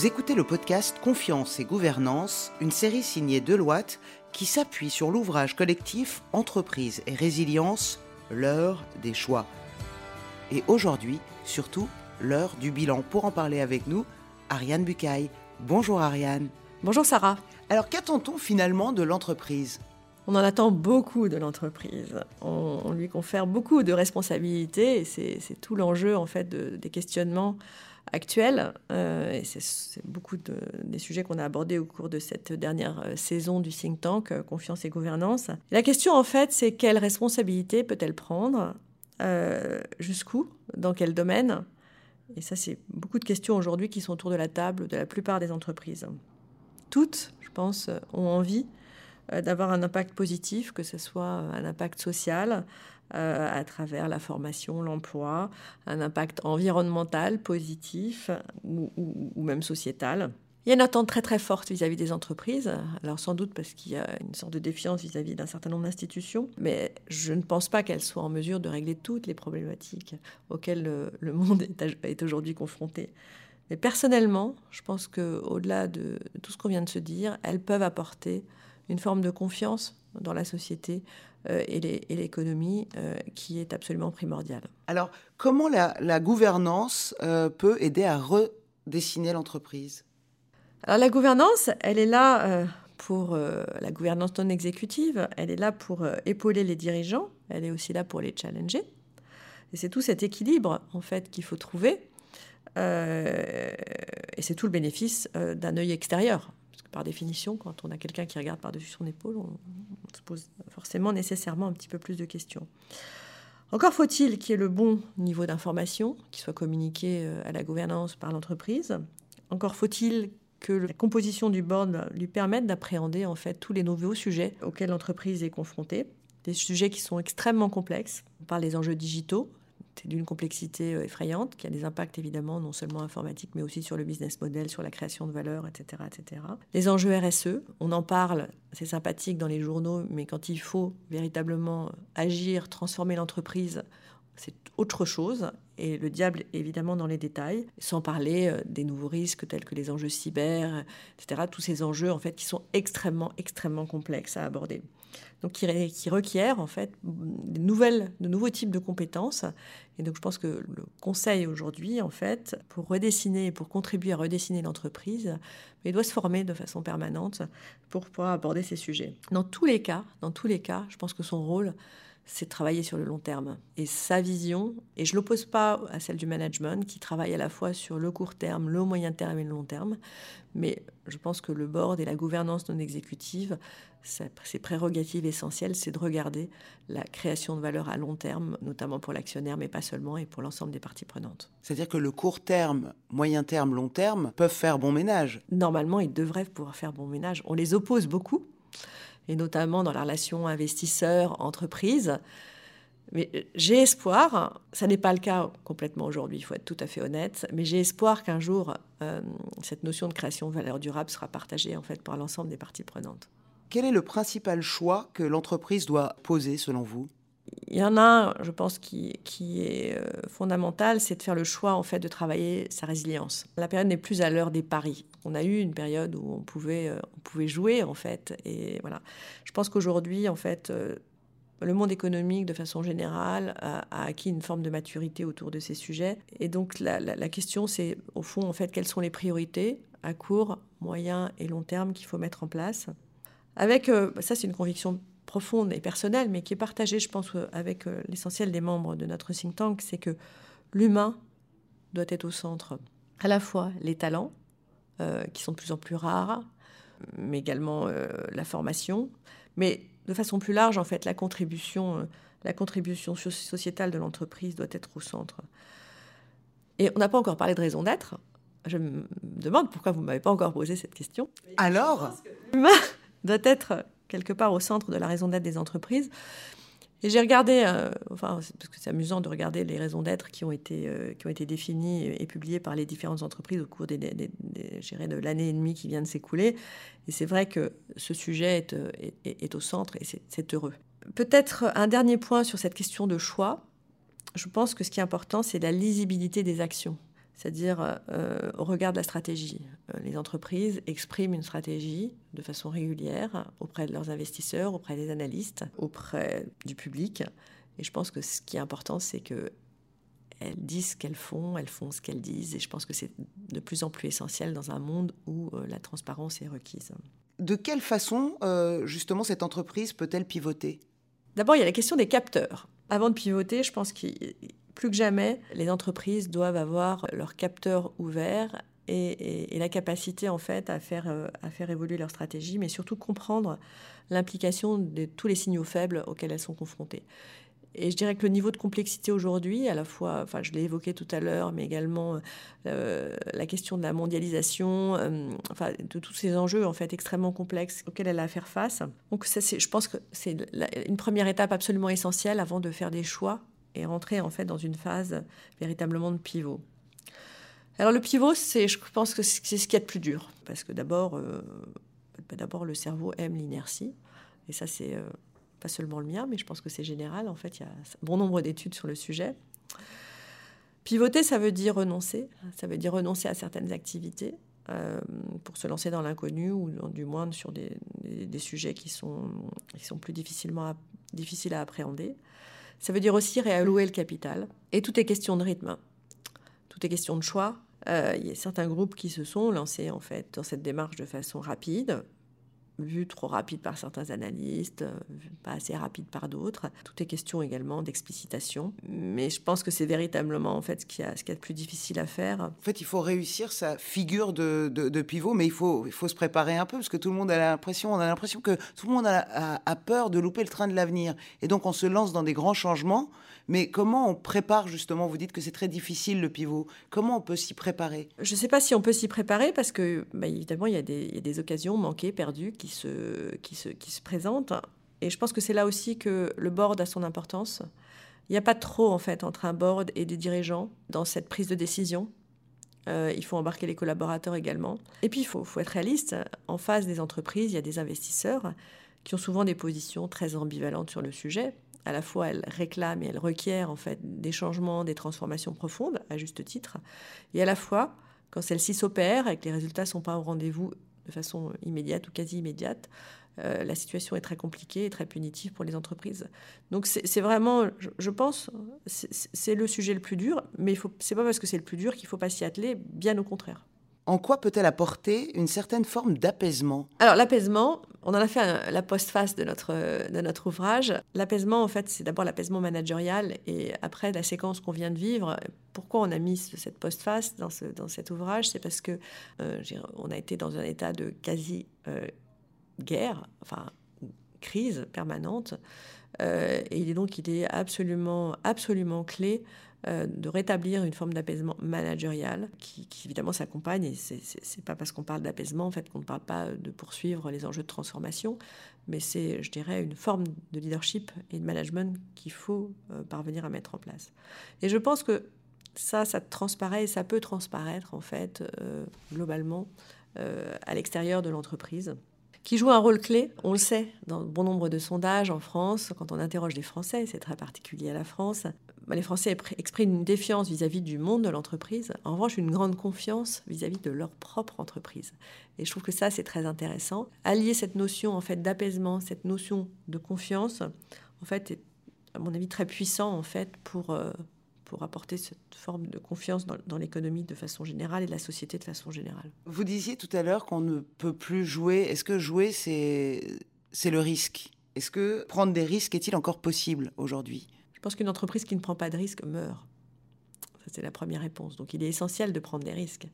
Vous écoutez le podcast Confiance et Gouvernance, une série signée Deloitte qui s'appuie sur l'ouvrage collectif Entreprise et résilience, l'heure des choix. Et aujourd'hui, surtout, l'heure du bilan. Pour en parler avec nous, Ariane Bucaille. Bonjour Ariane. Bonjour Sarah. Alors qu'attend-on finalement de l'entreprise? On en attend beaucoup de l'entreprise. On, lui confère beaucoup de responsabilités et c'est tout l'enjeu en fait des questionnements actuels. Euh, et c'est beaucoup des sujets qu'on a abordés au cours de cette dernière euh, saison du think tank euh, Confiance et gouvernance. la question en fait, c'est quelle responsabilité peut-elle prendre Jusqu'où Dans quel domaine? Et ça, c'est beaucoup de questions aujourd'hui qui sont autour de la table de la plupart des entreprises. Toutes, je pense, ont envie d'avoir un impact positif, que ce soit un impact social euh, à travers la formation, l'emploi, un impact environnemental positif ou, même sociétal. Il y a une attente très très forte vis-à-vis des entreprises, alors sans doute parce qu'il y a une sorte de défiance vis-à-vis d'un certain nombre d'institutions, mais je ne pense pas qu'elles soient en mesure de régler toutes les problématiques auxquelles le, monde est, aujourd'hui confronté. Mais personnellement, je pense qu'au-delà de tout ce qu'on vient de se dire, elles peuvent apporter une forme de confiance dans la société et l'économie euh, qui est absolument primordiale. Alors, comment la, gouvernance euh, peut aider à redessiner l'entreprise? Alors, la gouvernance, elle est là pour la gouvernance non exécutive, elle est là pour épauler les dirigeants, elle est aussi là pour les challenger. Et c'est tout cet équilibre, en fait, qu'il faut trouver. et c'est tout le bénéfice d'un œil extérieur par définition, quand on a quelqu'un qui regarde par-dessus son épaule, on, se pose forcément nécessairement un petit peu plus de questions. Encore faut-il qu'il y ait le bon niveau d'information qui soit communiqué euh, à la gouvernance par l'entreprise. Encore faut-il que la composition du board lui permette d'appréhender en fait tous les nouveaux sujets auxquels l'entreprise est confrontée, des sujets qui sont extrêmement complexes. On parle des enjeux digitaux, c'est d'une complexité euh, effrayante qui a des impacts évidemment non seulement informatiques mais aussi sur le business model, sur la création de valeur, etc., etc. Les enjeux RSE, on en parle, c'est sympathique dans les journaux, mais quand il faut véritablement agir, transformer l'entreprise, c'est autre chose. Et le diable, évidemment, dans les détails, sans parler euh, des nouveaux risques tels que les enjeux cyber, etc. Tous ces enjeux, en fait, qui sont extrêmement, extrêmement complexes à aborder donc qui, qui, requiert en fait de, nouvelles, de nouveaux types de compétences. Et donc je pense que le conseil aujourd'hui, en fait, pour redessiner, pour contribuer à redessiner l'entreprise, il doit se former de façon permanente pour pouvoir aborder ces sujets. Dans tous les cas, dans tous les cas, je pense que son rôle, c'est de travailler sur le long terme. Et sa vision, et je ne l'oppose pas à celle du management, qui travaille à la fois sur le court terme, le moyen terme et le long terme, mais je pense que le board et la gouvernance non exécutive, ses prérogatives essentielles, c'est de regarder la création de valeur à long terme, notamment pour l'actionnaire, mais pas seulement, et pour l'ensemble des parties prenantes. C'est-à-dire que le court terme, moyen terme, long terme peuvent faire bon ménage Normalement, ils devraient pouvoir faire bon ménage. On les oppose beaucoup et notamment dans la relation investisseur-entreprise. Mais euh, j'ai espoir, ça n'est pas le cas complètement aujourd'hui, il faut être tout à fait honnête, mais j'ai espoir qu'un jour, euh, cette notion de création de valeur durable sera partagée en fait par l'ensemble des parties prenantes. Quel est le principal choix que l'entreprise doit poser selon vous? Il y en a je pense, qui, est euh, fondamental, c'est de faire le choix, en fait, de travailler sa résilience. La période n'est plus à l'heure des paris. On a eu une période où on pouvait, euh, on pouvait jouer, en fait. Et voilà. Je pense qu'aujourd'hui, en fait, euh, le monde économique, de façon générale, a, acquis une forme de maturité autour de ces sujets. Et donc, la, la question, c'est, au fond, en fait, quelles sont les priorités à court, moyen et long terme qu'il faut mettre en place. Avec, ça, c'est une conviction profonde et personnelle, mais qui est partagée, je pense, euh, avec euh, l'essentiel des membres de notre think tank, c'est que l'humain doit être au centre. À la fois les talents, euh, qui sont de plus en plus rares, mais également la formation, mais de façon plus large, en fait, la contribution, la contribution sociétale de l'entreprise doit être au centre. Et on n'a pas encore parlé de raison d'être. Je me demande pourquoi vous ne m'avez pas encore posé cette question. Alors? L'humain doit être quelque part au centre de la raison d'être des entreprises. Et j'ai regardé, euh, enfin, parce que c'est amusant de regarder les raisons d'être qui ont été, euh, qui ont été définies et, publiées par les différentes entreprises au cours des, de l'année et demie qui vient de s'écouler. Et c'est vrai que ce sujet est, est au centre et c'est heureux. Peut-être un dernier point sur cette question de choix. Je pense que ce qui est important, c'est la lisibilité des actions. C'est-à-dire, euh, au regard de la stratégie, euh, les entreprises expriment une stratégie de façon régulière auprès de leurs investisseurs, auprès des analystes, auprès du public. Et je pense que ce qui est important, c'est que elles disent ce qu'elles font, elles font ce qu'elles disent. Et je pense que c'est de plus en plus essentiel dans un monde où euh, la transparence est requise. De quelle façon, justement, cette entreprise peut-elle pivoter? D'abord, il y a la question des capteurs. Avant de pivoter, je pense qu'il plus que jamais, les entreprises doivent avoir leur capteur ouvert et, la capacité en fait à faire, euh, à faire évoluer leur stratégie, mais surtout comprendre l'implication de tous les signaux faibles auxquels elles sont confrontées. Et je dirais que le niveau de complexité aujourd'hui, à la fois, enfin je l'ai évoqué tout à l'heure, mais également euh, la question de la mondialisation, euh, enfin de tous ces enjeux en fait extrêmement complexes auxquels elle a à faire face. Donc ça, je pense que c'est une première étape absolument essentielle avant de faire des choix et rentrer en fait dans une phase véritablement de pivot. Alors le pivot, c'est, je pense que c'est ce qui est le plus dur, parce que d'abord, euh, bah, d'abord le cerveau aime l'inertie, et ça c'est euh, pas seulement le mien, mais je pense que c'est général. En fait, il y a bon nombre d'études sur le sujet. Pivoter, ça veut dire renoncer, ça veut dire renoncer à certaines activités euh, pour se lancer dans l'inconnu ou du moins sur des, des, sujets qui sont, qui sont plus difficilement difficiles à appréhender. Ça veut dire aussi réallouer le capital. Et tout est question de rythme. Tout est question de choix. Euh, il y a certains groupes qui se sont lancés en fait dans cette démarche de façon rapide, vu trop rapide par certains analystes, euh, pas assez rapide par d'autres. Tout est question également d'explicitation. Mais je pense que c'est véritablement en fait ce qui a ce qui est le plus difficile à faire. En fait, il faut réussir sa figure de, de, pivot, mais il faut, il faut se préparer un peu parce que tout le monde a l'impression, on a l'impression que tout le monde a, a peur de louper le train de l'avenir. Et donc on se lance dans des grands changements. Mais comment on prépare justement Vous dites que c'est très difficile le pivot. Comment on peut s'y préparer? Je ne sais pas si on peut s'y préparer parce que, bah, évidemment, il y, a des, occasions manquées, perdues qui se, qui, se, qui se présentent. Et je pense que c'est là aussi que le board a son importance. Il n'y a pas trop, en fait, entre un board et des dirigeants dans cette prise de décision. Euh, il faut embarquer les collaborateurs également. Et puis, il faut, faut, être réaliste. En face des entreprises, il y a des investisseurs qui ont souvent des positions très ambivalentes sur le sujet à la fois elle réclame et elle requiert en fait des changements, des transformations profondes, à juste titre, et à la fois, quand celles-ci s'opèrent et que les résultats ne sont pas au rendez-vous de façon immédiate ou quasi immédiate, euh, la situation est très compliquée et très punitive pour les entreprises. Donc c'est vraiment, je, pense, c'est le sujet le plus dur, mais ce n'est pas parce que c'est le plus dur qu'il ne faut pas s'y atteler, bien au contraire. En quoi peut-elle apporter une certaine forme d'apaisement? Alors l'apaisement, on en a fait la postface de notre, de notre ouvrage. L'apaisement, en fait, c'est d'abord l'apaisement managérial et après la séquence qu'on vient de vivre. Pourquoi on a mis cette postface dans, ce, dans cet ouvrage? C'est parce que euh, on a été dans un état de quasi euh, guerre, enfin crise permanente. Euh, et donc, il est absolument, absolument clé euh, de rétablir une forme d'apaisement managérial qui, évidemment s'accompagne, et c'est pas parce qu'on parle d'apaisement en fait qu'on ne parle pas de poursuivre les enjeux de transformation, mais c'est, je dirais, une forme de leadership et de management qu'il faut euh, parvenir à mettre en place. Et je pense que ça, ça transparaît et ça peut transparaître en fait euh, globalement à l'extérieur de l'entreprise qui joue un rôle clé. On le sait dans bon nombre de sondages en France, quand on interroge des Français, c'est très particulier à la France, bah, les Français expriment une défiance vis-à-vis du monde de l'entreprise, en revanche une grande confiance vis-à-vis de leur propre entreprise. Et je trouve que ça c'est très intéressant. Allier cette notion en fait d'apaisement, cette notion de confiance, en fait est à mon avis très puissant en fait pour euh, pour apporter cette forme de confiance dans, l'économie de façon générale et la société de façon générale. Vous disiez tout à l'heure qu'on ne peut plus jouer. Est-ce que jouer c'est le risque? Est-ce que prendre des risques est-il encore possible aujourd'hui? Je pense qu'une entreprise qui ne prend pas de risques meurt. Ça, c'est la première réponse. Donc, il est essentiel de prendre des risques.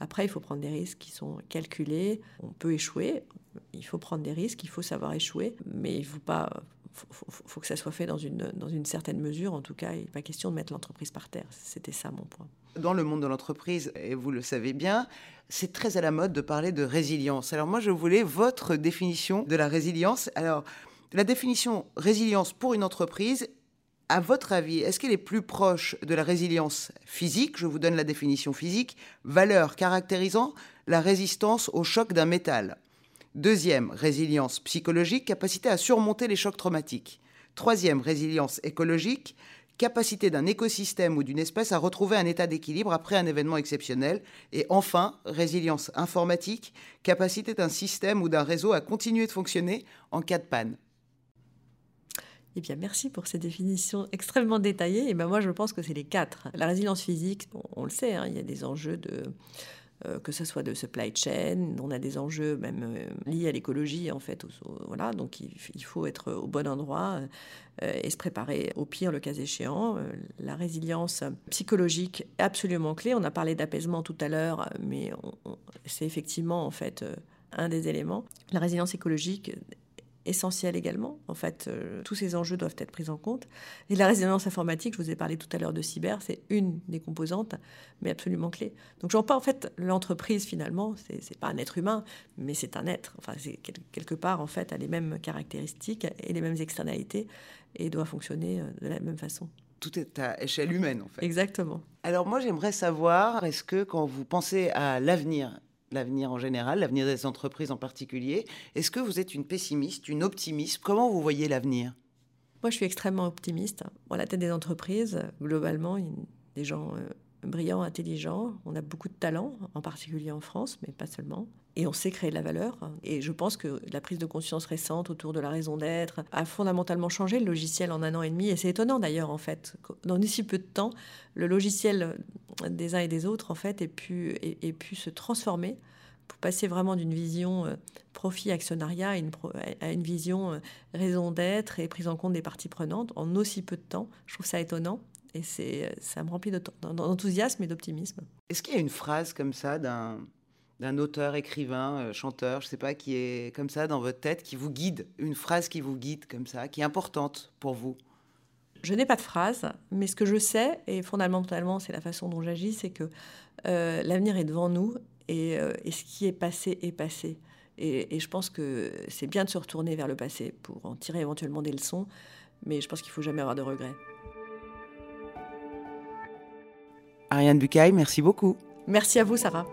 Après, il faut prendre des risques qui sont calculés. On peut échouer. Il faut prendre des risques. Il faut savoir échouer. Mais il faut pas. Faut, que ça soit fait dans une, dans une certaine mesure. En tout cas, il n'est pas question de mettre l'entreprise par terre. C'était ça mon point. Dans le monde de l'entreprise, et vous le savez bien, c'est très à la mode de parler de résilience. Alors moi, je voulais votre définition de la résilience. Alors, la définition résilience pour une entreprise à votre avis, est-ce qu'elle est plus proche de la résilience physique Je vous donne la définition physique. Valeur caractérisant la résistance au choc d'un métal? Deuxième, résilience psychologique, capacité à surmonter les chocs traumatiques. Troisième, résilience écologique, capacité d'un écosystème ou d'une espèce à retrouver un état d'équilibre après un événement exceptionnel. Et enfin, résilience informatique, capacité d'un système ou d'un réseau à continuer de fonctionner en cas de panne. Eh bien, merci pour ces définitions extrêmement détaillées. Et ben moi, je pense que c'est les quatre. La résilience physique, on, le sait, hein, il y a des enjeux de euh, que ce soit de supply chain, on a des enjeux même euh, liés à l'écologie en fait. voilà, donc il, faut être au bon endroit euh, et se préparer au pire le cas échéant. la résilience psychologique est absolument clé. On a parlé d'apaisement tout à l'heure, mais c'est effectivement en fait un des éléments. La résilience écologique essentiel également. En fait, euh, tous ces enjeux doivent être pris en compte. Et la résilience informatique, je vous ai parlé tout à l'heure de cyber, c'est une des composantes, mais absolument clé. Donc, j'en parle en fait l'entreprise finalement, c'est pas un être humain, mais c'est un être. Enfin, c'est quelque part en fait a les mêmes caractéristiques et les mêmes externalités et doit fonctionner euh, de la même façon tout est à échelle humaine en fait. Exactement. Alors moi j'aimerais savoir, est-ce que quand vous pensez à l'avenir, l'avenir en général, l'avenir des entreprises en particulier. Est-ce que vous êtes une pessimiste, une optimiste? Comment vous voyez l'avenir? Moi, je suis extrêmement optimiste. À la tête des entreprises, globalement, des gens euh, brillants, intelligents. On a beaucoup de talents, en particulier en France, mais pas seulement. Et on sait créer de la valeur. Et je pense que la prise de conscience récente autour de la raison d'être a fondamentalement changé le logiciel en un an et demi. Et c'est étonnant d'ailleurs, en fait. Dans si peu de temps, le logiciel des uns et des autres, en fait, ait pu, pu se transformer pour passer vraiment d'une vision euh, profit-actionnariat à une, à une vision euh, raison d'être et prise en compte des parties prenantes en aussi peu de temps. Je trouve ça étonnant. Et c'est, ça me remplit d'enthousiasme et d'optimisme. Est-ce qu'il y a une phrase comme ça d'un, d'un auteur, écrivain, euh, chanteur, je ne sais pas, qui est comme ça dans votre tête, qui vous guide, une phrase qui vous guide comme ça, qui est importante pour vous? Je n'ai pas de phrase, mais ce que je sais, et fondamentalement c'est la façon dont j'agis, c'est que euh, l'avenir est devant nous euh, et, ce qui est passé est passé. Et, et je pense que c'est bien de se retourner vers le passé pour en tirer éventuellement des leçons, mais je pense qu'il ne faut jamais avoir de regrets. Ariane Bucaille, merci beaucoup. Merci à vous, Sarah.